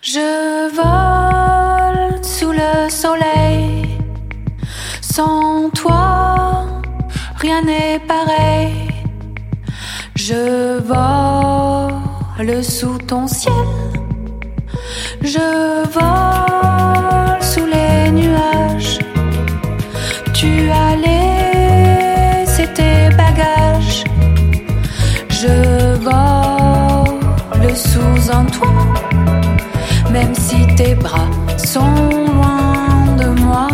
Je vole sous le soleil. Sans toi, rien n'est pareil. Je vole sous ton ciel. Je vole sous les nuages. Tu as laissé tes bagages. Je vole sous un toit. Même si tes bras sont loin de moi.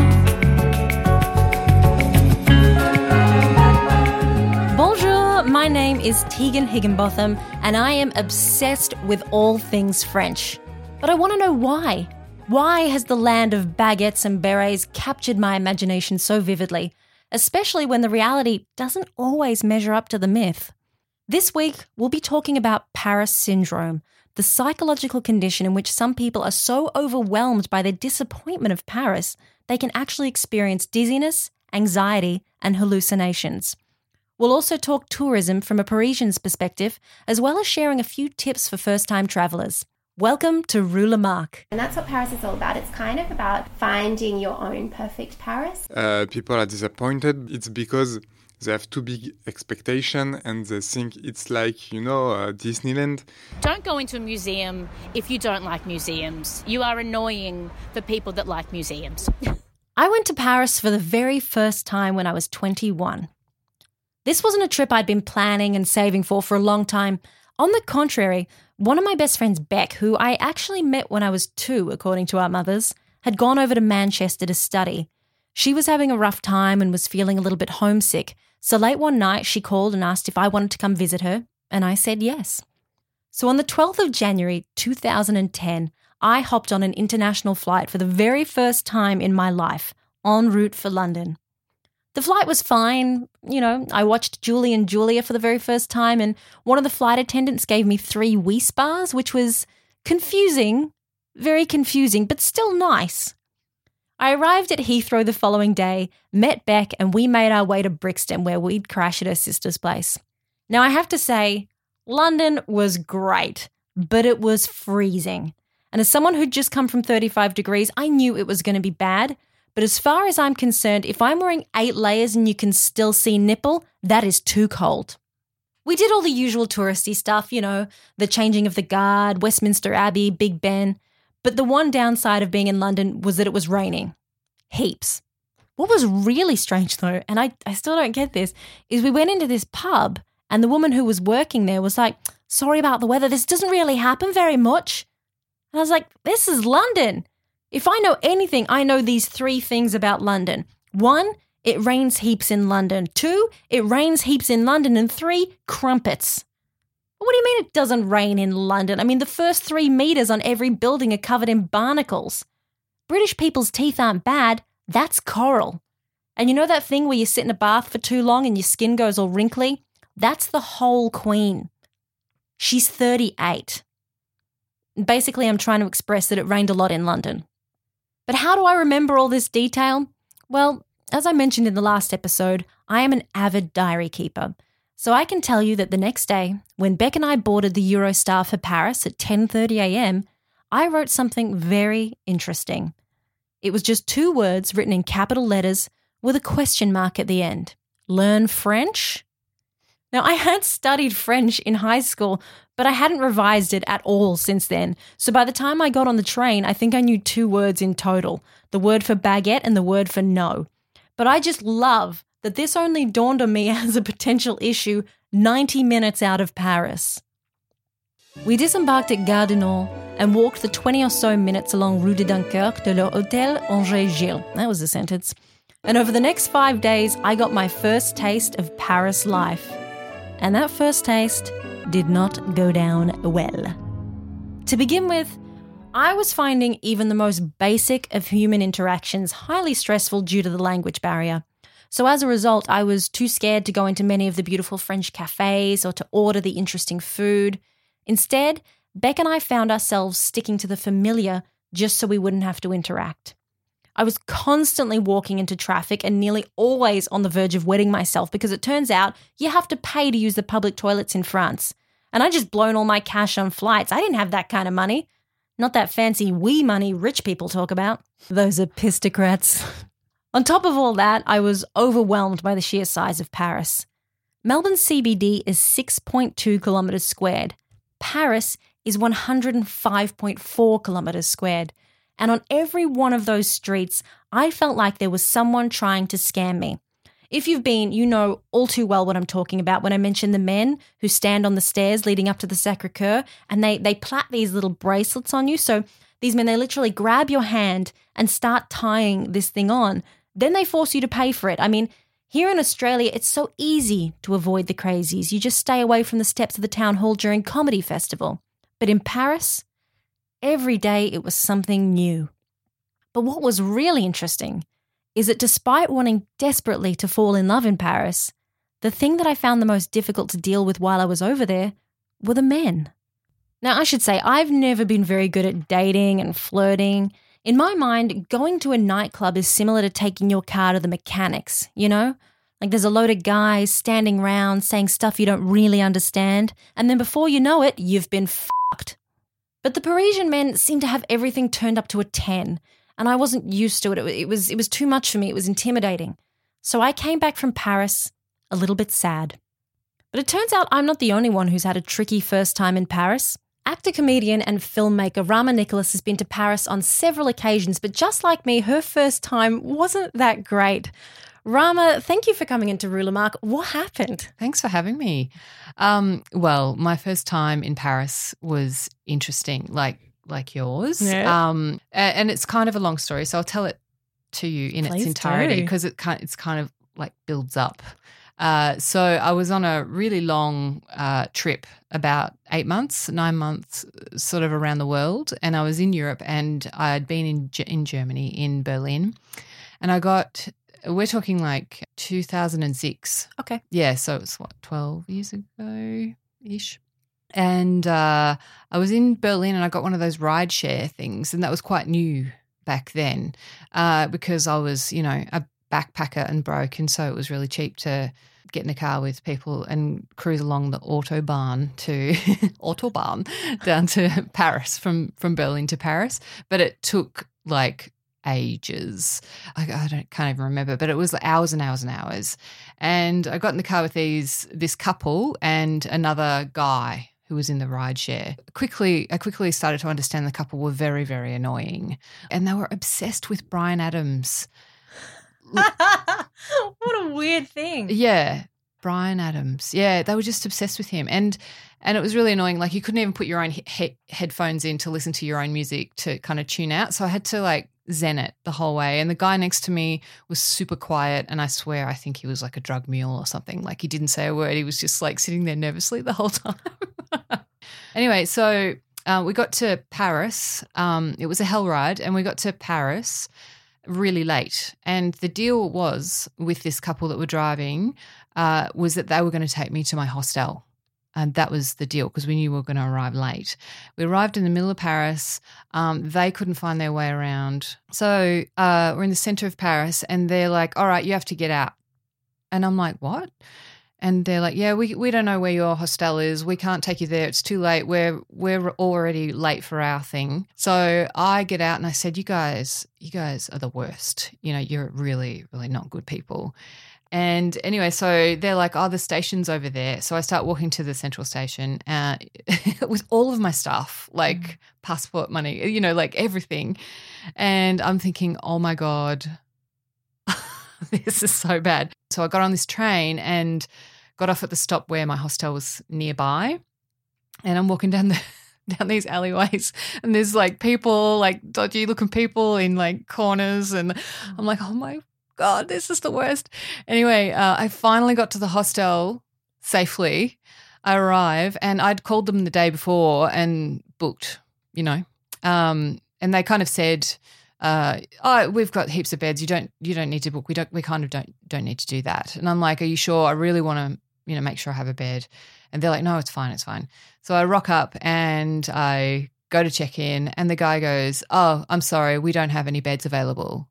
Bonjour, my name is Tegan Higginbotham, and I am obsessed with all things French. But I want to know why. Why has the land of baguettes and berets captured my imagination so vividly, especially when the reality doesn't always measure up to the myth? This week, we'll be talking about Paris syndrome, the psychological condition in which some people are so overwhelmed by their disappointment of Paris, they can actually experience dizziness, anxiety, and hallucinations. We'll also talk tourism from a Parisian's perspective, as well as sharing a few tips for first time travellers. Welcome to Rue La And that's what Paris is all about. It's kind of about finding your own perfect Paris. Uh, people are disappointed. It's because they have too big expectation and they think it's like you know uh, Disneyland. Don't go into a museum if you don't like museums. You are annoying the people that like museums. I went to Paris for the very first time when I was 21. This wasn't a trip I'd been planning and saving for for a long time. On the contrary, one of my best friends, Beck, who I actually met when I was two, according to our mothers, had gone over to Manchester to study. She was having a rough time and was feeling a little bit homesick, so late one night she called and asked if I wanted to come visit her, and I said yes. So on the 12th of January 2010, I hopped on an international flight for the very first time in my life, en route for London. The flight was fine. You know, I watched Julie and Julia for the very first time, and one of the flight attendants gave me three Wii bars, which was confusing, very confusing, but still nice. I arrived at Heathrow the following day, met Beck, and we made our way to Brixton, where we'd crash at her sister's place. Now, I have to say, London was great, but it was freezing. And as someone who'd just come from 35 degrees, I knew it was going to be bad. But as far as I'm concerned, if I'm wearing eight layers and you can still see nipple, that is too cold. We did all the usual touristy stuff, you know, the changing of the guard, Westminster Abbey, Big Ben. But the one downside of being in London was that it was raining. Heaps. What was really strange though, and I, I still don't get this, is we went into this pub and the woman who was working there was like, sorry about the weather, this doesn't really happen very much. And I was like, this is London. If I know anything, I know these three things about London. One, it rains heaps in London. Two, it rains heaps in London. And three, crumpets. What do you mean it doesn't rain in London? I mean, the first three meters on every building are covered in barnacles. British people's teeth aren't bad, that's coral. And you know that thing where you sit in a bath for too long and your skin goes all wrinkly? That's the whole queen. She's 38. Basically, I'm trying to express that it rained a lot in London. But how do I remember all this detail? Well, as I mentioned in the last episode, I am an avid diary keeper. So I can tell you that the next day, when Beck and I boarded the Eurostar for Paris at 10:30 a.m., I wrote something very interesting. It was just two words written in capital letters with a question mark at the end. Learn French? Now, I had studied French in high school, but I hadn't revised it at all since then. So by the time I got on the train, I think I knew two words in total the word for baguette and the word for no. But I just love that this only dawned on me as a potential issue 90 minutes out of Paris. We disembarked at Gare du Nord and walked the 20 or so minutes along Rue de Dunkerque to Le Hôtel Angers Gilles. That was the sentence. And over the next five days, I got my first taste of Paris life. And that first taste did not go down well. To begin with, I was finding even the most basic of human interactions highly stressful due to the language barrier. So, as a result, I was too scared to go into many of the beautiful French cafes or to order the interesting food. Instead, Beck and I found ourselves sticking to the familiar just so we wouldn't have to interact. I was constantly walking into traffic and nearly always on the verge of wetting myself because it turns out you have to pay to use the public toilets in France. And I just blown all my cash on flights. I didn't have that kind of money. Not that fancy wee money rich people talk about. Those epistocrats. on top of all that, I was overwhelmed by the sheer size of Paris. Melbourne CBD is 6.2 kilometres squared. Paris is 105.4 kilometres squared. And on every one of those streets, I felt like there was someone trying to scam me. If you've been, you know all too well what I'm talking about when I mention the men who stand on the stairs leading up to the Sacre Coeur and they, they plait these little bracelets on you. So these men, they literally grab your hand and start tying this thing on. Then they force you to pay for it. I mean, here in Australia, it's so easy to avoid the crazies. You just stay away from the steps of the town hall during comedy festival. But in Paris, every day it was something new. But what was really interesting is that despite wanting desperately to fall in love in Paris, the thing that I found the most difficult to deal with while I was over there were the men. Now, I should say, I've never been very good at dating and flirting. In my mind, going to a nightclub is similar to taking your car to the mechanics, you know? Like there's a load of guys standing around saying stuff you don't really understand, and then before you know it, you've been fucked. But the Parisian men seem to have everything turned up to a 10, and I wasn't used to it. It was it was too much for me. It was intimidating. So I came back from Paris a little bit sad. But it turns out I'm not the only one who's had a tricky first time in Paris. Actor, comedian, and filmmaker Rama Nicholas has been to Paris on several occasions, but just like me, her first time wasn't that great. Rama, thank you for coming into Rue Lamarck. What happened? Thanks for having me. Um, well, my first time in Paris was interesting, like like yours. Yeah. Um, and it's kind of a long story, so I'll tell it to you in Please its entirety because it kind it's kind of like builds up. Uh, so I was on a really long uh, trip, about eight months, nine months, sort of around the world, and I was in Europe, and I had been in in Germany, in Berlin, and I got. We're talking like 2006. Okay. Yeah, so it was what, 12 years ago ish. And uh, I was in Berlin and I got one of those ride share things, and that was quite new back then uh, because I was, you know, a backpacker and broke. And so it was really cheap to get in a car with people and cruise along the Autobahn to Autobahn down to Paris from, from Berlin to Paris. But it took like ages. I, I don't can't even remember, but it was hours and hours and hours. And I got in the car with these this couple and another guy who was in the ride share. Quickly, I quickly started to understand the couple were very, very annoying, and they were obsessed with Bryan Adams. what a weird thing. Yeah, Bryan Adams. Yeah, they were just obsessed with him, and and it was really annoying. Like you couldn't even put your own he- he- headphones in to listen to your own music to kind of tune out. So I had to like zen it the whole way. And the guy next to me was super quiet, and I swear I think he was like a drug mule or something. Like he didn't say a word. He was just like sitting there nervously the whole time. anyway, so. Uh, we got to Paris. Um, it was a hell ride, and we got to Paris really late. And the deal was with this couple that were driving uh, was that they were going to take me to my hostel. And that was the deal because we knew we were going to arrive late. We arrived in the middle of Paris. Um, they couldn't find their way around. So uh, we're in the center of Paris and they're like, all right, you have to get out. And I'm like, what? And they're like, yeah, we, we don't know where your hostel is. We can't take you there. It's too late. We're we're already late for our thing. So I get out and I said, you guys, you guys are the worst. You know, you're really, really not good people. And anyway, so they're like, oh, the station's over there. So I start walking to the central station uh, with all of my stuff, like passport money, you know, like everything. And I'm thinking, oh my God, this is so bad. So I got on this train and got off at the stop where my hostel was nearby. And I'm walking down the down these alleyways and there's like people, like dodgy looking people in like corners. And I'm like, oh my God, this is the worst. Anyway, uh, I finally got to the hostel safely. I arrive and I'd called them the day before and booked, you know. Um, and they kind of said, uh, oh, we've got heaps of beds. You don't you don't need to book. We don't we kind of don't don't need to do that. And I'm like, Are you sure? I really want to, you know, make sure I have a bed. And they're like, No, it's fine, it's fine. So I rock up and I go to check in and the guy goes, Oh, I'm sorry, we don't have any beds available.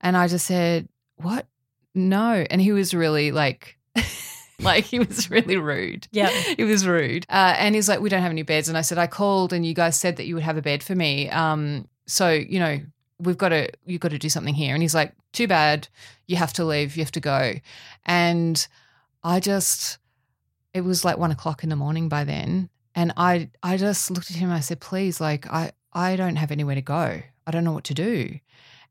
And I just said, What? No. And he was really like like he was really rude. Yeah. He was rude. Uh, and he's like, We don't have any beds. And I said, I called and you guys said that you would have a bed for me. Um, so, you know, we've got to you've got to do something here. And he's like, Too bad. You have to leave, you have to go. And I just it was like one o'clock in the morning by then. And I I just looked at him and I said, Please, like I I don't have anywhere to go. I don't know what to do.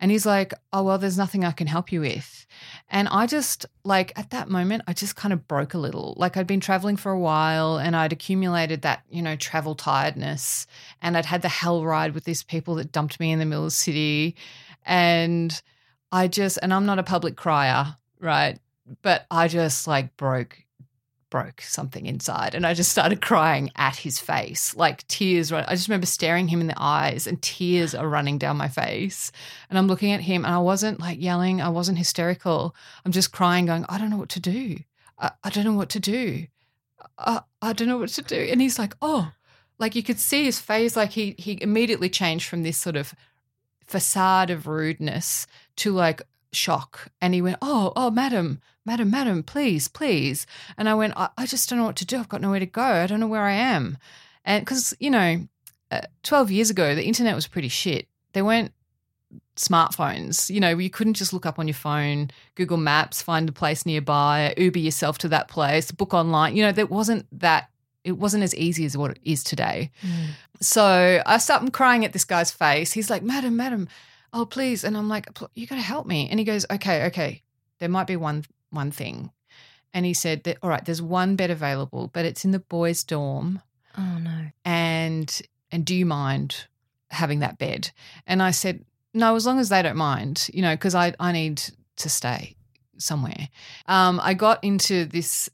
And he's like, Oh, well, there's nothing I can help you with. And I just, like, at that moment, I just kind of broke a little. Like, I'd been traveling for a while and I'd accumulated that, you know, travel tiredness. And I'd had the hell ride with these people that dumped me in the middle of the city. And I just, and I'm not a public crier, right? But I just like broke broke something inside and I just started crying at his face, like tears. I just remember staring him in the eyes and tears are running down my face. And I'm looking at him and I wasn't like yelling, I wasn't hysterical. I'm just crying, going, I don't know what to do. I, I don't know what to do. I, I don't know what to do. And he's like, oh, like you could see his face, like he he immediately changed from this sort of facade of rudeness to like shock. And he went, Oh, oh, madam, madam, madam, please, please. And I went, I, I just don't know what to do. I've got nowhere to go. I don't know where I am. And because, you know, uh, 12 years ago, the internet was pretty shit. There weren't smartphones. You know, you couldn't just look up on your phone, Google Maps, find a place nearby, Uber yourself to that place, book online. You know, there wasn't that. It wasn't as easy as what it is today. So I start crying at this guy's face. He's like, "Madam, madam, oh please," and I'm like, "You got to help me." And he goes, "Okay, okay, there might be one one thing." And he said that, "All right, there's one bed available, but it's in the boys' dorm." Oh no. and and do you mind having that bed and i said no as long as they don't mind you know because i i need to stay somewhere um i got into this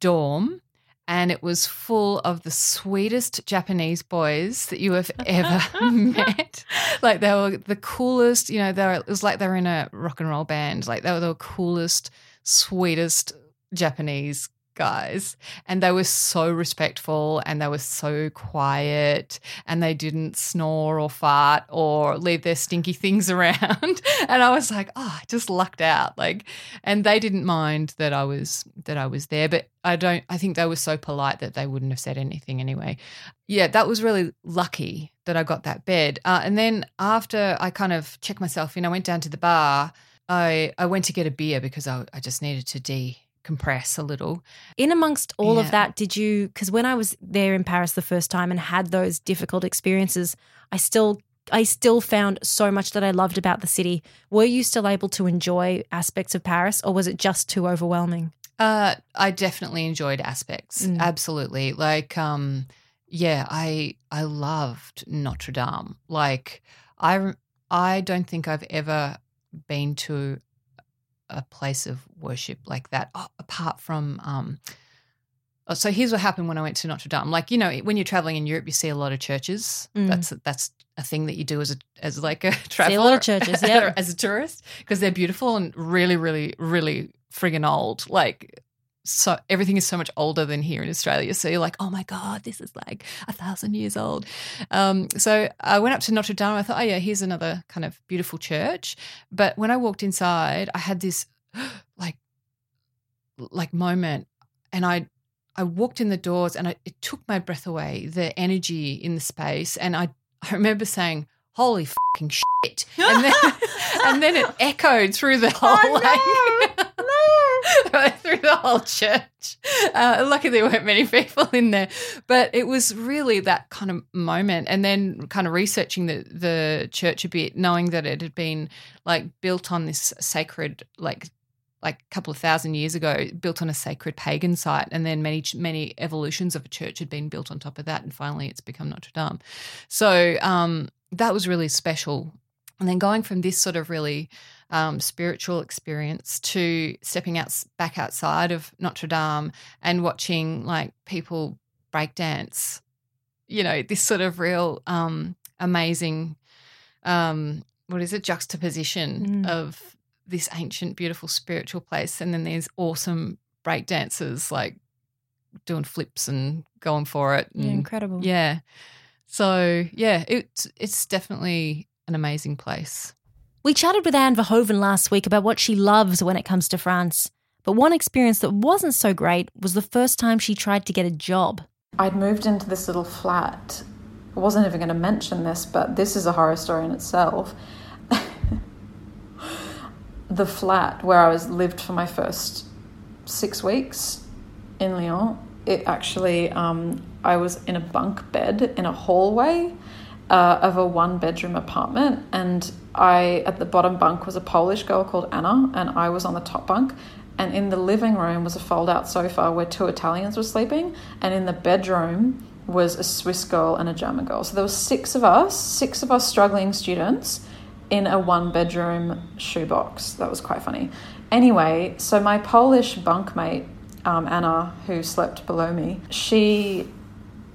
dorm and it was full of the sweetest Japanese boys that you have ever met. Like they were the coolest, you know, they were, it was like they were in a rock and roll band. Like they were the coolest, sweetest Japanese guys and they were so respectful and they were so quiet and they didn't snore or fart or leave their stinky things around. And i was like oh i just lucked out like and they didn't mind that i was that i was there but i don't i think they were so polite that they wouldn't have said anything anyway. Yeah that was really lucky that i got that bed. Uh, and then after i kind of checked myself in i went down to the bar i i went to get a beer because i, I just needed to decompress a little. In amongst all Yeah. of that, did you? Because when I was there in Paris the first time and had those difficult experiences, I still. I still found so much that I loved about the city. Were you still able to enjoy aspects of Paris, or was it just too overwhelming? Uh, I definitely enjoyed aspects. Mm. Absolutely. Like, um, yeah, I I loved Notre Dame. Like, I I don't think I've ever been to a place of worship like that, oh, apart from. Um, oh, so here's what happened when I went to Notre Dame. Like you know, when you're traveling in Europe, you see a lot of churches. Mm. That's that's a thing that you do as a as like a See traveler. a lot of churches, yeah. as a tourist because they're beautiful and really, really, really friggin' old. Like so everything is so much older than here in Australia. So you're like, oh my God, this is like a thousand years old. Um, so I went up to Notre Dame. I thought, oh yeah, here's another kind of beautiful church. But when I walked inside, I had this like like moment, and I I walked in the doors, and I, it took my breath away. The energy in the space, and I I remember saying, "Holy fucking shit!" And then and then it echoed through the whole like through the whole church. Uh, luckily, there weren't many people in there, but it was really that kind of moment. And then, kind of researching the the church a bit, knowing that it had been like built on this sacred, like like a couple of thousand years ago, built on a sacred pagan site, and then many many evolutions of a church had been built on top of that, and finally, it's become Notre Dame. So um, that was really special. And then going from this sort of really um, spiritual experience to stepping out back outside of Notre Dame and watching like people breakdance. You know, this sort of real um, amazing, um, what is it, juxtaposition Mm. of this ancient, beautiful spiritual place, and then there's awesome breakdancers like doing flips and going for it. Yeah, incredible. yeah. So yeah, it's it's definitely an amazing place. We chatted with Anne Verhoeven last week about what she loves when it comes to France. But one experience that wasn't so great was the first time she tried to get a job. I'd moved into this little flat. I wasn't even going to mention this, but this is a horror story in itself. the flat where I was lived for my first six weeks in Lyon, it actually, um, I was in a bunk bed in a hallway uh, of a one bedroom apartment, and I at the bottom bunk was a Polish girl called Anna, and I was on the top bunk. And in the living room was a fold out sofa where two Italians were sleeping, and in the bedroom was a Swiss girl and a German girl. So there was six of us, six of us struggling students in a one bedroom shoebox. That was quite funny. Anyway, so my Polish bunkmate, um, Anna, who slept below me, she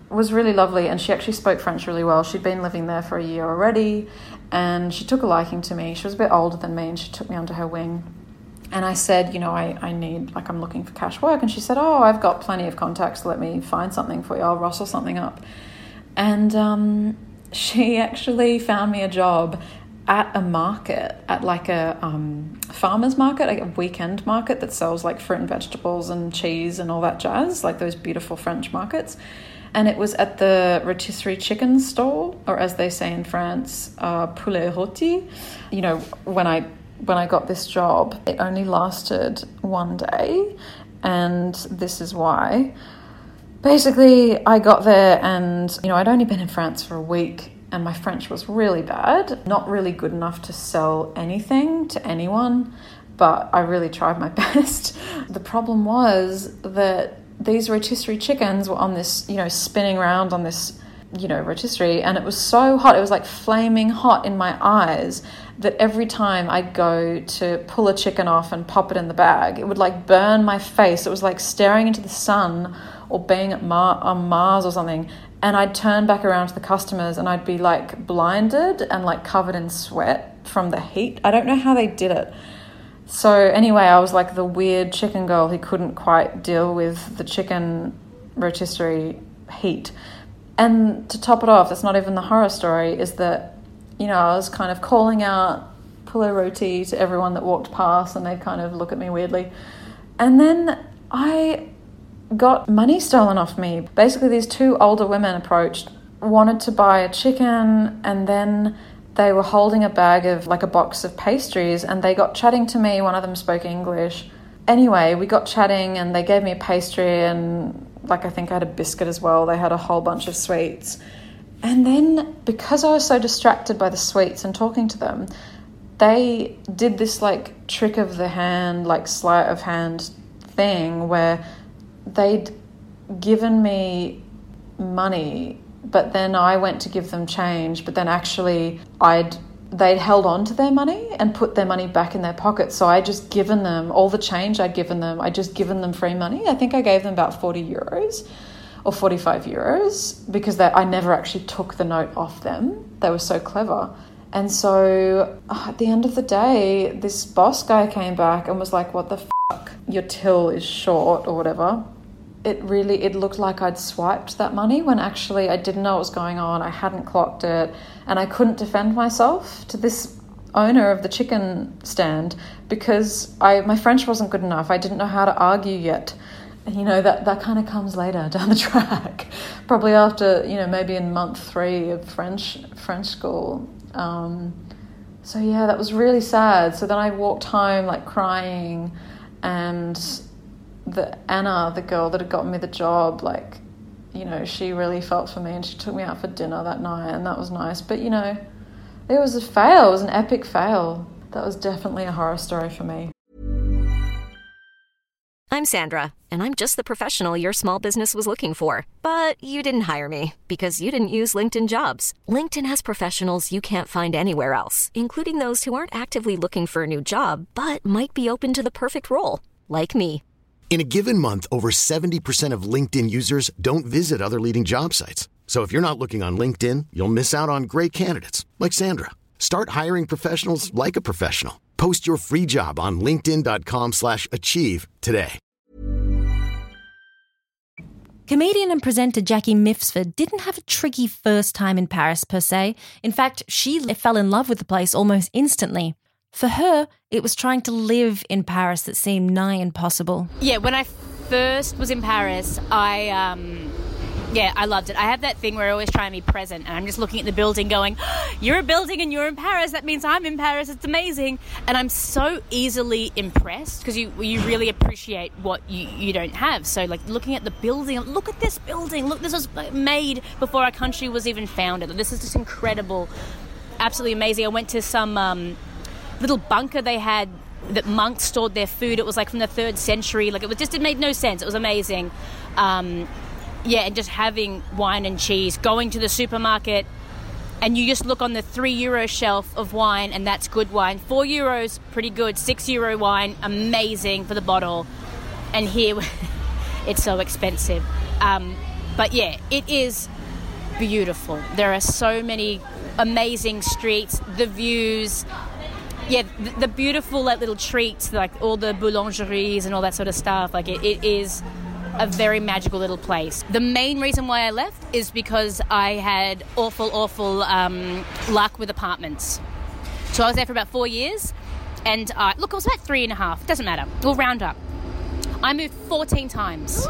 was really lovely and she actually spoke French really well. She'd been living there for a year already and she took a liking to me. She was a bit older than me and she took me under her wing. And I said, you know, I, I need, like, I'm looking for cash work. And she said, oh, I've got plenty of contacts. Let me find something for you. I'll rustle something up. And um, she actually found me a job at a market, at like a um, farmer's market, like a weekend market that sells like fruit and vegetables and cheese and all that jazz, like those beautiful French markets. And it was at the rotisserie chicken stall, or as they say in France, uh, poulet rôti. You know, when I when I got this job, it only lasted one day, and this is why. Basically, I got there and, you know, I'd only been in France for a week and my French was really bad, not really good enough to sell anything to anyone, but I really tried my best. The problem was that these rotisserie chickens were on this, you know, spinning around on this, you know, rotisserie, and it was so hot, it was like flaming hot in my eyes that every time I'd go to pull a chicken off and pop it in the bag, it would like burn my face. It was like staring into the sun or being at Mar- on Mars or something. And I'd turn back around to the customers and I'd be like blinded and like covered in sweat from the heat. I don't know how they did it. So, anyway, I was like the weird chicken girl who couldn't quite deal with the chicken rotisserie heat. And to top it off, that's not even the horror story, is that, you know, I was kind of calling out poulet roti to everyone that walked past and they'd kind of look at me weirdly. And then I got money stolen off me. Basically, these two older women approached, wanted to buy a chicken, and then they were holding a bag of like a box of pastries and they got chatting to me. One of them spoke English. Anyway, we got chatting and they gave me a pastry and like I think I had a biscuit as well. They had a whole bunch of sweets. And then because I was so distracted by the sweets and talking to them, they did this like trick of the hand, like sleight of hand thing where they'd given me money, but then I went to give them change, but then actually I'd they'd held on to their money and put their money back in their pocket. So I just given them all the change I'd given them. I just given them free money. I think I gave them about 40 euros or 45 euros because I never actually took the note off them. They were so clever. And so uh, at the end of the day, this boss guy came back and was like, What the fuck? Your till is short or whatever. It really it looked like I'd swiped that money when actually I didn't know what was going on. I hadn't clocked it and I couldn't defend myself to this owner of the chicken stand because I my French wasn't good enough. I didn't know how to argue yet. You know that that kind of comes later down the track, probably after you know maybe in month three of French French school. Um, so yeah, that was really sad. So then I walked home like crying, and the Anna, the girl that had gotten me the job, like you know, she really felt for me and she took me out for dinner that night, and that was nice. But you know, it was a fail. It was an epic fail. That was definitely a horror story for me. I'm Sandra, and I'm just the professional your small business was looking for. But you didn't hire me because you didn't use LinkedIn jobs. LinkedIn has professionals you can't find anywhere else, including those who aren't actively looking for a new job but might be open to the perfect role, like me. In a given month, over 70% of LinkedIn users don't visit other leading job sites. So if you're not looking on LinkedIn, you'll miss out on great candidates like Sandra. Start hiring professionals like a professional. Post your free job on linkedin.com/achieve today. Comedian and presenter Jackie Mifsford didn't have a tricky first time in Paris per se. In fact, she fell in love with the place almost instantly. For her, it was trying to live in Paris that seemed nigh impossible. Yeah, when I first was in Paris, I um, yeah, I loved it. I have that thing where I always try and be present, and I'm just looking at the building, going, "You're a building, and you're in Paris. That means I'm in Paris. It's amazing." And I'm so easily impressed because you you really appreciate what you, you don't have. So like looking at the building, look at this building. Look, this was made before our country was even founded. This is just incredible, absolutely amazing. I went to some um, little bunker they had that monks stored their food. It was like from the third century. Like it was just it made no sense. It was amazing. Um, yeah, and just having wine and cheese, going to the supermarket, and you just look on the three euro shelf of wine, and that's good wine. Four euros, pretty good. Six euro wine, amazing for the bottle. And here, it's so expensive. Um, but yeah, it is beautiful. There are so many amazing streets, the views. Yeah, the, the beautiful like little treats, like all the boulangeries and all that sort of stuff. Like it, it is a very magical little place. The main reason why I left is because I had awful, awful um, luck with apartments. So I was there for about four years, and look, it was about three and a half. Doesn't matter. We'll round up. I moved 14 times.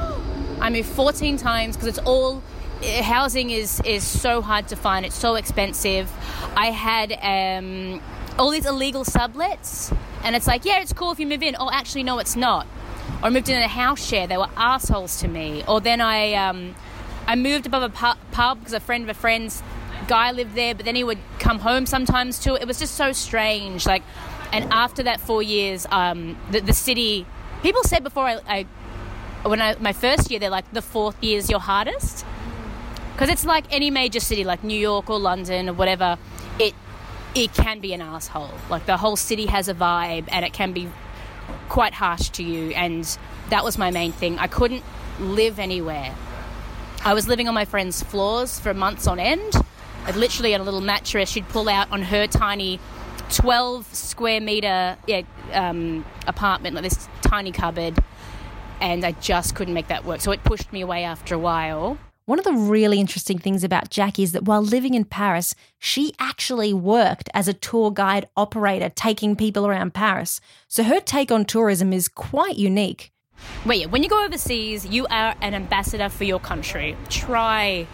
I moved 14 times because it's all eh, housing is is so hard to find. It's so expensive. I had um, all these illegal sublets, and it's like, yeah, it's cool if you move in. Oh, actually, no, it's not or I moved in a house share. They were assholes to me. Or then I, um, I moved above a pub because a friend of a friend's guy lived there, but then he would come home sometimes too. It was just so strange. Like, and after that four years, um, the, the city. People said before I, I, when I my first year, they're like the fourth year is your hardest because it's like any major city, like New York or London or whatever. It it can be an asshole. Like the whole city has a vibe, and it can be quite harsh to you. And that was my main thing. I couldn't live anywhere. I was living on my friend's floors for months on end. I'd literally on a little mattress she'd pull out on her tiny 12 square meter yeah, um, apartment, like this tiny cupboard. And I just couldn't make that work. So it pushed me away after a while. One of the really interesting things about Jackie is that while living in Paris, she actually worked as a tour guide operator taking people around Paris. So her take on tourism is quite unique. Well, when you go overseas, you are an ambassador for your country. Try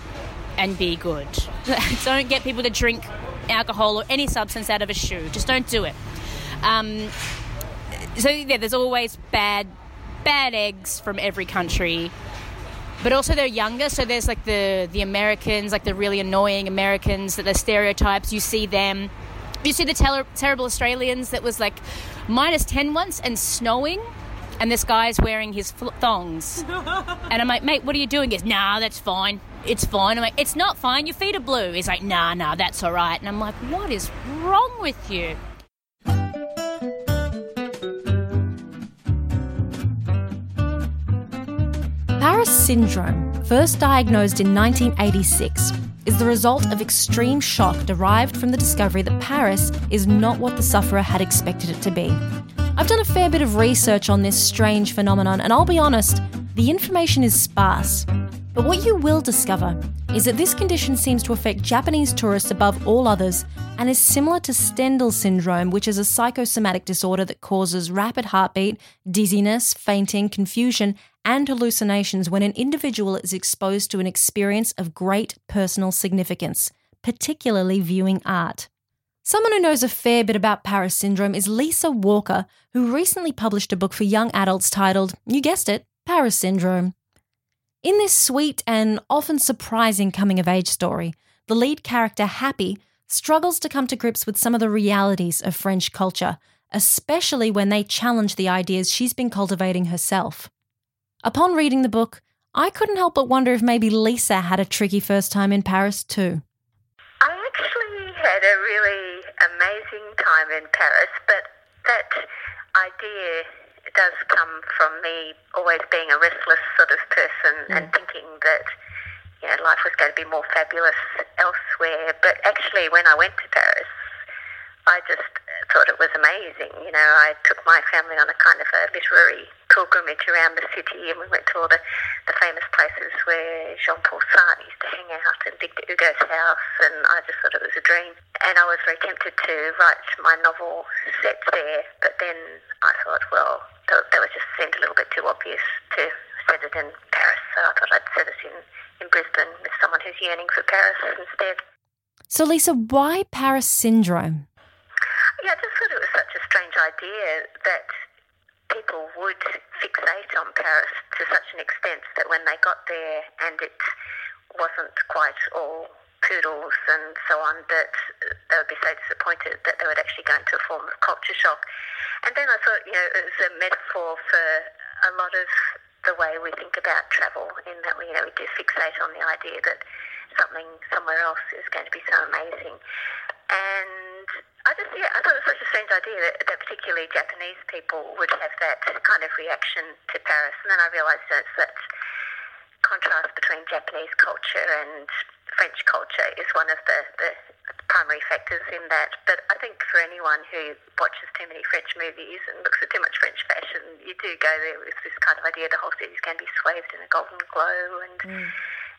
and be good. don't get people to drink alcohol or any substance out of a shoe. Just don't do it. Um, so yeah, there's always bad, bad eggs from every country but also they're younger so there's like the the americans like the really annoying americans that the stereotypes. You see them you see the ter- terrible australians that was like minus 10 once and snowing and this guy's wearing his fl- thongs. And i'm like mate what are you doing? He goes nah that's fine. It's fine. I'm like it's not fine. Your feet are blue. He's like nah nah that's all right. And i'm like what is wrong with you Paris syndrome, first diagnosed in 1986, is the result of extreme shock derived from the discovery that Paris is not what the sufferer had expected it to be. I've done a fair bit of research on this strange phenomenon, and I'll be honest, the information is sparse. But what you will discover is that this condition seems to affect Japanese tourists above all others and is similar to Stendhal syndrome, which is a psychosomatic disorder that causes rapid heartbeat, dizziness, fainting, confusion, and hallucinations when an individual is exposed to an experience of great personal significance, particularly viewing art. Someone who knows a fair bit about Paris syndrome is Lisa Walker, who recently published a book for young adults titled, you guessed it, Paris Syndrome. In this sweet and often surprising coming of age story, the lead character, Happy, struggles to come to grips with some of the realities of French culture, especially when they challenge the ideas she's been cultivating herself. Upon reading the book, I couldn't help but wonder if maybe Lisa had a tricky first time in Paris too. I actually had a really amazing time in Paris, but that idea does come from me always being a restless sort of person and thinking that you know life was going to be more fabulous elsewhere. But actually, when I went to Paris, I just thought it was amazing. You know, I took my family on a kind of a literary pilgrimage around the city, and we went to all the, the famous places where Jean Paul Sartre used to hang out, and Victor Hugo's house, and I just thought it was a dream. And I was very tempted to write my novel set there, but then I thought, well, that, that was just seemed a little bit too obvious to set it in Paris, so I thought I'd set it in, in Brisbane with someone who's yearning for Paris instead. So, Lisa, why Paris syndrome? Yeah, I just thought it was such a strange idea that people would fixate on Paris to such an extent that when they got there and it wasn't quite all poodles and so on, that they would be so disappointed that they would actually go into a form of culture shock. And then I thought, you know, it was a metaphor for a lot of the way we think about travel in that we, you know, we do fixate on the idea that something somewhere else is going to be so amazing. And I just, yeah, I thought it was such a strange idea that, that particularly Japanese people would have that kind of reaction to Paris. And then I realised that that contrast between Japanese culture and French culture is one of the, the primary factors in that. But I think for anyone who watches too many French movies and looks at too much French fashion, you do go there with this kind of idea the whole city's going to be swathed in a golden glow, and mm.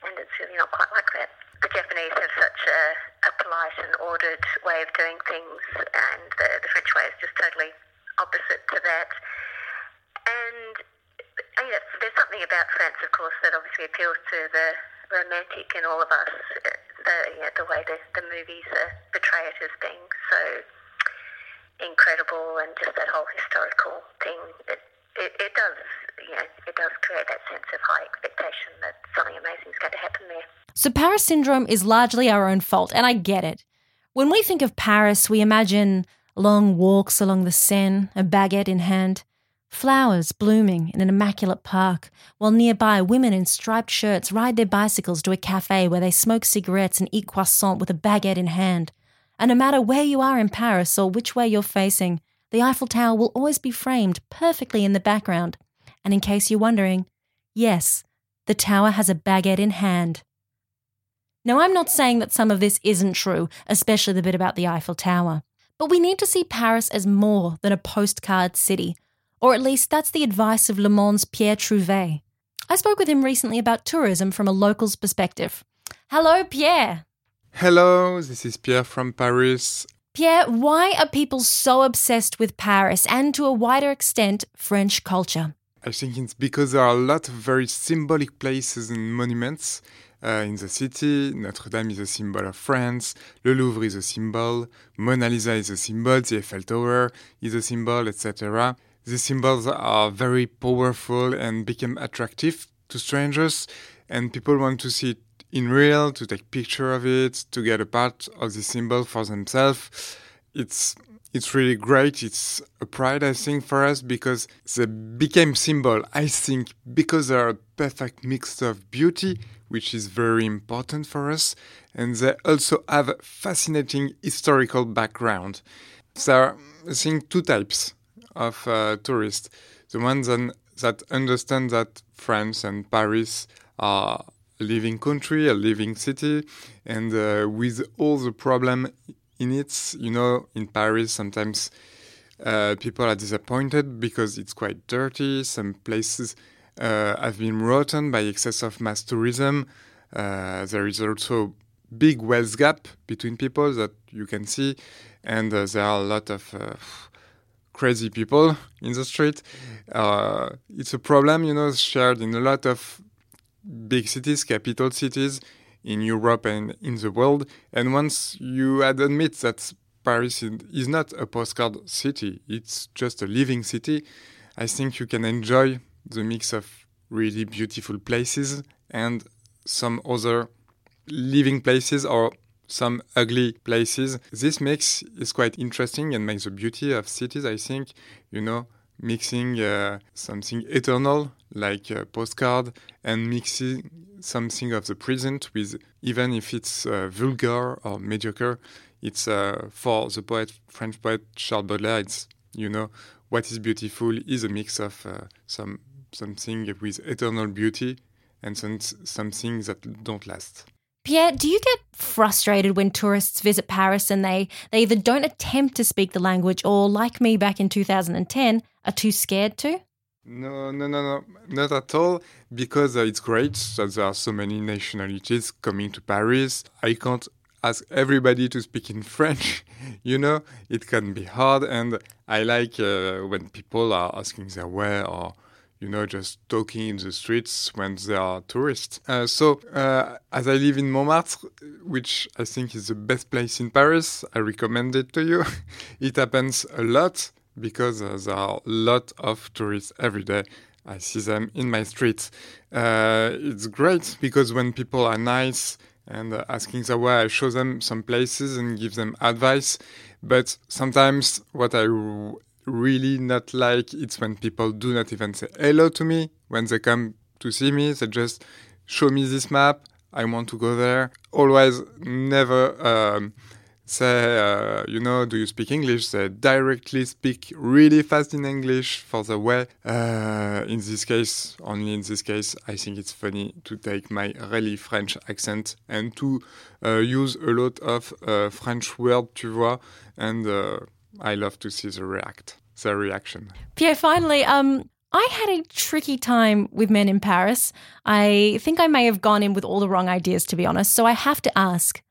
and it's really not quite like that. The Japanese have such a, a polite and ordered way of doing things, and the, the French way is just totally opposite to that. And you know, there's something about France, of course, that obviously appeals to the romantic in all of us. uh, The the way the, the movies uh, portray it as being so incredible, and just that whole historical thing. It, it, it does, know, it does create that sense of high expectation that something amazing is going to happen there. So, Paris syndrome is largely our own fault, and I get it. When we think of Paris, we imagine long walks along the Seine, a baguette in hand, flowers blooming in an immaculate park, while nearby women in striped shirts ride their bicycles to a cafe where they smoke cigarettes and eat croissant with a baguette in hand. And no matter where you are in Paris or which way you're facing, the Eiffel Tower will always be framed perfectly in the background. And in case you're wondering, yes, the tower has a baguette in hand. Now, I'm not saying that some of this isn't true, especially the bit about the Eiffel Tower. But we need to see Paris as more than a postcard city, or at least that's the advice of Le Monde's Pierre Trouvé. I spoke with him recently about tourism from a local's perspective. Hello, Pierre. Hello, this is Pierre from Paris. Pierre, why are people so obsessed with Paris and to a wider extent, French culture? I think it's because there are a lot of very symbolic places and monuments uh, in the city. Notre Dame is a symbol of France, Le Louvre is a symbol, Mona Lisa is a symbol, the Eiffel Tower is a symbol, etc. These symbols are very powerful and become attractive to strangers, and people want to see it in real, to take picture of it, to get a part of the symbol for themselves. It's it's really great. It's a pride, I think, for us because they became symbol. I think because they are a perfect mix of beauty, which is very important for us, and they also have a fascinating historical background. There are, I think, two types of uh, tourists: the ones on, that understand that France and Paris are a living country, a living city, and uh, with all the problem in it, you know, in Paris sometimes uh, people are disappointed because it's quite dirty. Some places uh, have been rotten by excess of mass tourism. Uh, there is also big wealth gap between people that you can see, and uh, there are a lot of uh, crazy people in the street. Uh, it's a problem, you know, shared in a lot of big cities, capital cities in Europe and in the world. And once you admit that Paris is not a postcard city, it's just a living city, I think you can enjoy the mix of really beautiful places and some other living places or some ugly places. This mix is quite interesting and makes the beauty of cities, I think, you know, mixing uh, something eternal like a postcard and mixing something of the present with even if it's uh, vulgar or mediocre it's uh, for the poet french poet charles baudelaire it's you know what is beautiful is a mix of uh, some something with eternal beauty and some, something that don't last Pierre, do you get frustrated when tourists visit Paris and they, they either don't attempt to speak the language or, like me back in 2010, are too scared to? No, no, no, no, not at all. Because uh, it's great that there are so many nationalities coming to Paris. I can't ask everybody to speak in French. you know, it can be hard, and I like uh, when people are asking their way or you know, just talking in the streets when there are tourists. Uh, so, uh, as I live in Montmartre, which I think is the best place in Paris, I recommend it to you. it happens a lot because uh, there are a lot of tourists every day. I see them in my streets. Uh, it's great because when people are nice and asking the way, I show them some places and give them advice. But sometimes what I really not like it's when people do not even say hello to me when they come to see me. They just show me this map. I want to go there. Always, never um, say, uh, you know, do you speak English? They directly speak really fast in English for the way. Uh, in this case, only in this case, I think it's funny to take my really French accent and to uh, use a lot of uh, French word, tu vois, and uh, I love to see the react, the reaction. Pierre, finally, um, I had a tricky time with men in Paris. I think I may have gone in with all the wrong ideas, to be honest. So I have to ask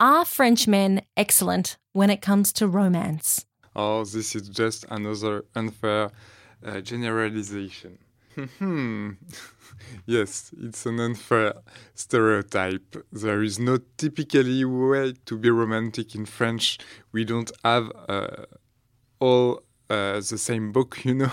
Are French men excellent when it comes to romance? Oh, this is just another unfair uh, generalization. Hmm. yes, it's an unfair stereotype. There is no typically way to be romantic in French. We don't have uh, all uh, the same book, you know,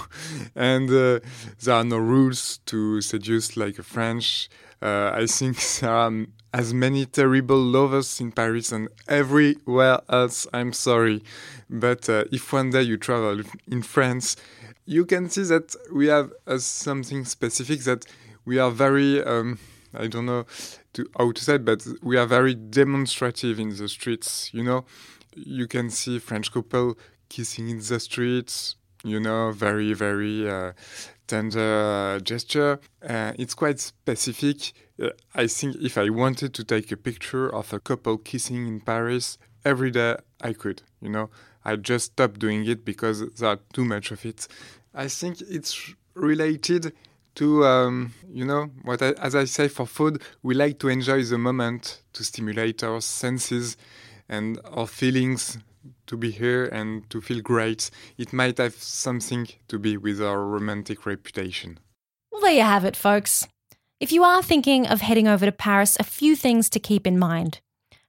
and uh, there are no rules to seduce like a French. Uh, I think there are as many terrible lovers in Paris and everywhere else. I'm sorry, but uh, if one day you travel in France, you can see that we have uh, something specific that we are very um, I don't know to, how to say it, but we are very demonstrative in the streets. You know, you can see French couple kissing in the streets. You know, very very uh, tender uh, gesture. Uh, it's quite specific. Uh, I think if I wanted to take a picture of a couple kissing in Paris every day, I could. You know, I just stopped doing it because there are too much of it. I think it's related to um, you know what I, as I say for food, we like to enjoy the moment to stimulate our senses and our feelings to be here and to feel great. It might have something to be with our romantic reputation. Well, there you have it, folks. If you are thinking of heading over to Paris, a few things to keep in mind.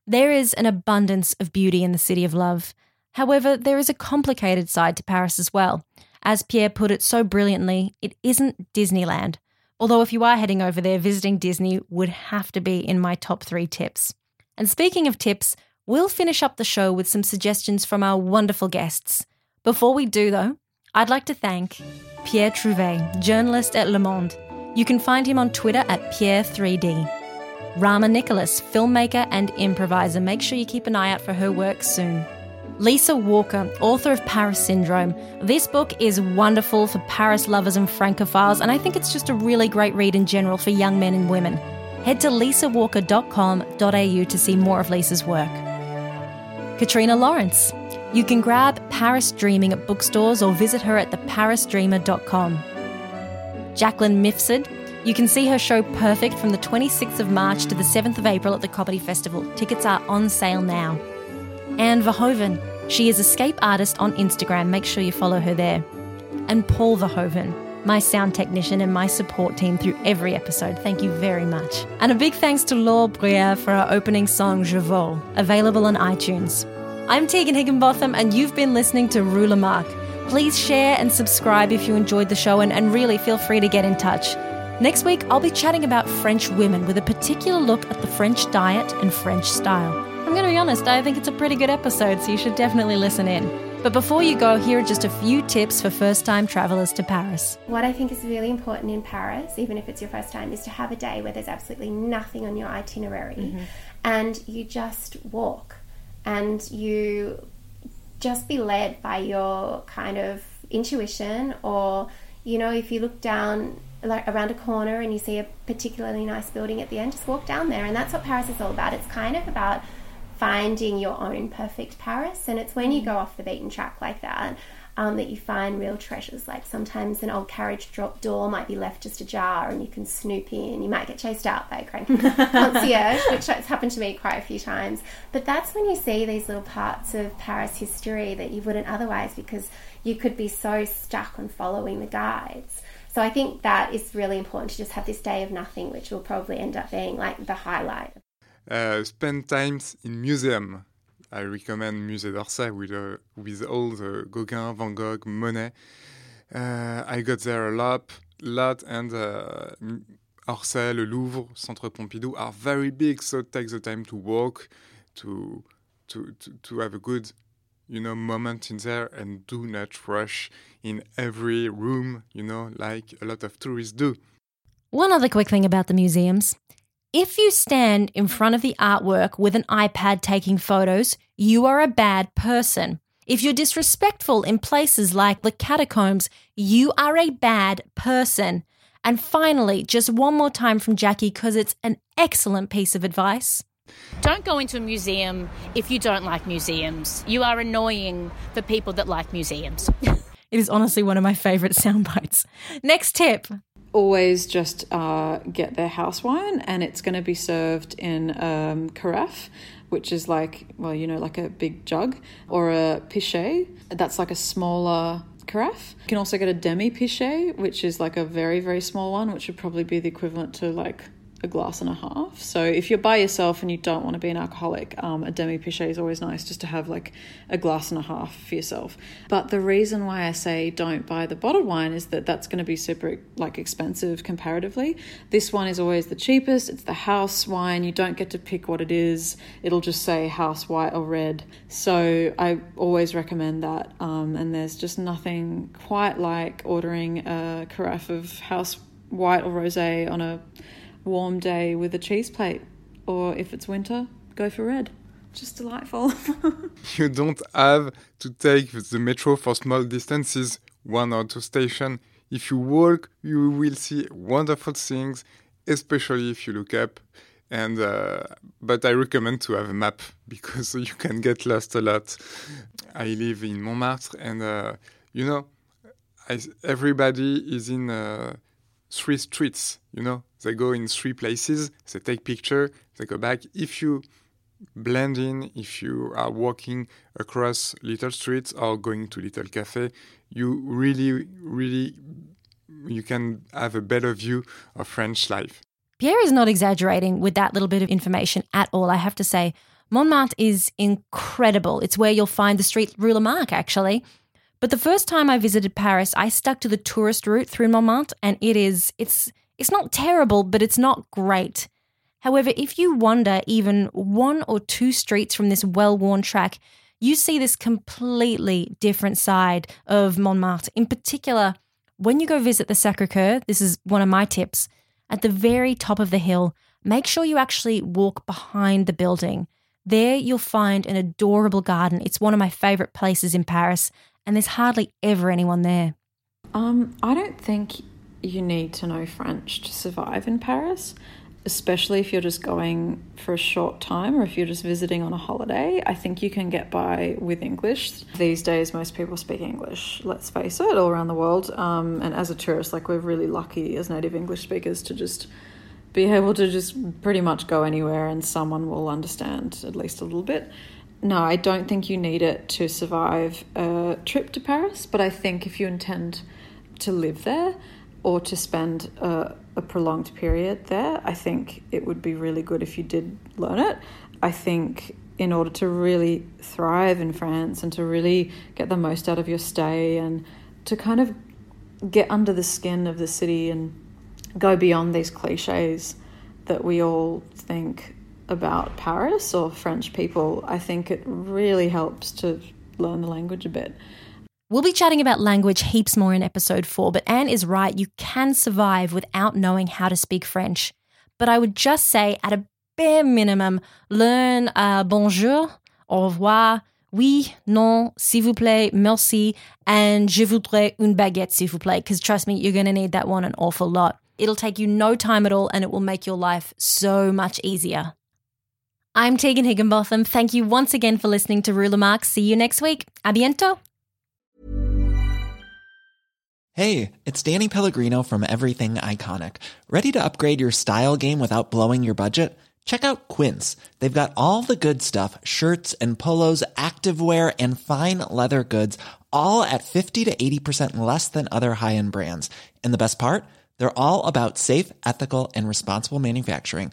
There is an abundance of beauty in the city of love. However, there is a complicated side to Paris as well. As Pierre put it so brilliantly, it isn't Disneyland. Although, if you are heading over there, visiting Disney would have to be in my top three tips. And speaking of tips, we'll finish up the show with some suggestions from our wonderful guests. Before we do, though, I'd like to thank Pierre Trouvé, journalist at Le Monde. You can find him on Twitter at Pierre3D. Rama Nicholas, filmmaker and improviser. Make sure you keep an eye out for her work soon. Lisa Walker, author of Paris Syndrome. This book is wonderful for Paris lovers and francophiles, and I think it's just a really great read in general for young men and women. Head to lisawalker.com.au to see more of Lisa's work. Katrina Lawrence. You can grab Paris Dreaming at bookstores or visit her at theparisdreamer.com. Jacqueline Mifsud. You can see her show Perfect from the 26th of March to the 7th of April at the Comedy Festival. Tickets are on sale now. Anne Verhoeven. She is escape artist on Instagram. Make sure you follow her there. And Paul Verhoeven, my sound technician and my support team through every episode. Thank you very much. And a big thanks to Laure Bruyere for our opening song Je Vole, available on iTunes. I'm Tegan Higginbotham, and you've been listening to Lamarck. Please share and subscribe if you enjoyed the show, and, and really feel free to get in touch. Next week, I'll be chatting about French women with a particular look at the French diet and French style. I'm going to be honest, I think it's a pretty good episode, so you should definitely listen in. But before you go, here are just a few tips for first time travelers to Paris. What I think is really important in Paris, even if it's your first time, is to have a day where there's absolutely nothing on your itinerary mm-hmm. and you just walk and you just be led by your kind of intuition or you know if you look down like around a corner and you see a particularly nice building at the end just walk down there and that's what paris is all about it's kind of about finding your own perfect paris and it's when you go off the beaten track like that um, that you find real treasures. Like sometimes an old carriage drop door might be left just ajar and you can snoop in. You might get chased out by a cranky concierge, which has happened to me quite a few times. But that's when you see these little parts of Paris history that you wouldn't otherwise because you could be so stuck on following the guides. So I think that is really important to just have this day of nothing, which will probably end up being like the highlight. Uh, spend times in museum I recommend Musée d'Orsay with, uh, with all the Gauguin, Van Gogh, Monet. Uh, I got there a lot, lot and Orsay, Le Louvre, Centre Pompidou are very big, so take the time to walk, to, to, to, to have a good you know, moment in there and do not rush in every room, you know, like a lot of tourists do. One other quick thing about the museums. If you stand in front of the artwork with an iPad taking photos, you are a bad person. If you're disrespectful in places like the catacombs, you are a bad person. And finally, just one more time from Jackie because it's an excellent piece of advice. Don't go into a museum if you don't like museums. You are annoying for people that like museums. it is honestly one of my favorite sound bites. Next tip always just uh, get their house wine and it's going to be served in um, carafe which is like well you know like a big jug or a pichet. That's like a smaller carafe you can also get a demi pichet which is like a very very small one which would probably be the equivalent to like a glass and a half. So if you're by yourself and you don't want to be an alcoholic, um, a demi pichet is always nice just to have like a glass and a half for yourself. But the reason why I say don't buy the bottled wine is that that's going to be super like expensive comparatively. This one is always the cheapest. It's the house wine. You don't get to pick what it is. It'll just say house white or red. So I always recommend that. Um, and there's just nothing quite like ordering a carafe of house white or rosé on a warm day with a cheese plate, or if it's winter, go for red. Just delightful. you don't have to take the metro for small distances, one or two stations. If you walk, you will see wonderful things, especially if you look up. And uh, but I recommend to have a map because you can get lost a lot. I live in Montmartre, and uh, you know, I, everybody is in. Uh, three streets, you know. They go in three places, they take picture, they go back. If you blend in, if you are walking across little streets or going to little cafe, you really, really, you can have a better view of French life. Pierre is not exaggerating with that little bit of information at all, I have to say. Montmartre is incredible. It's where you'll find the street Rue Lamarck, actually. But the first time I visited Paris, I stuck to the tourist route through Montmartre, and it is it's it's not terrible, but it's not great. However, if you wander even one or two streets from this well-worn track, you see this completely different side of Montmartre. In particular, when you go visit the Sacre-Cœur, this is one of my tips. At the very top of the hill, make sure you actually walk behind the building. There you'll find an adorable garden. It's one of my favorite places in Paris, and there's hardly ever anyone there. Um, I don't think you need to know French to survive in Paris, especially if you're just going for a short time or if you're just visiting on a holiday. I think you can get by with English. These days, most people speak English, let's face it, all around the world. Um, and as a tourist, like we're really lucky as native English speakers to just be able to just pretty much go anywhere and someone will understand at least a little bit no, I don't think you need it to survive a trip to Paris, but I think if you intend to live there or to spend a, a, prolonged period there, I think it would be really good if you did learn it. I think in order to really thrive in France and to really get the most out of your stay and to kind of get under the skin of the city and go beyond these cliches that we all think about Paris or French people, I think it really helps to learn the language a bit. We'll be chatting about language heaps more in episode four, but Anne is right. You can survive without knowing how to speak French. But I would just say, at a bare minimum, learn uh, bonjour, au revoir, oui, non, s'il vous plaît, merci, and je voudrais une baguette, s'il vous plaît. Because trust me, you're going to need that one an awful lot. It'll take you no time at all and it will make your life so much easier. I'm Tegan Higginbotham. Thank you once again for listening to Rue Lamarck. See you next week. A biento. Hey, it's Danny Pellegrino from Everything Iconic. Ready to upgrade your style game without blowing your budget? Check out Quince. They've got all the good stuff shirts and polos, activewear, and fine leather goods, all at 50 to 80% less than other high end brands. And the best part? They're all about safe, ethical, and responsible manufacturing.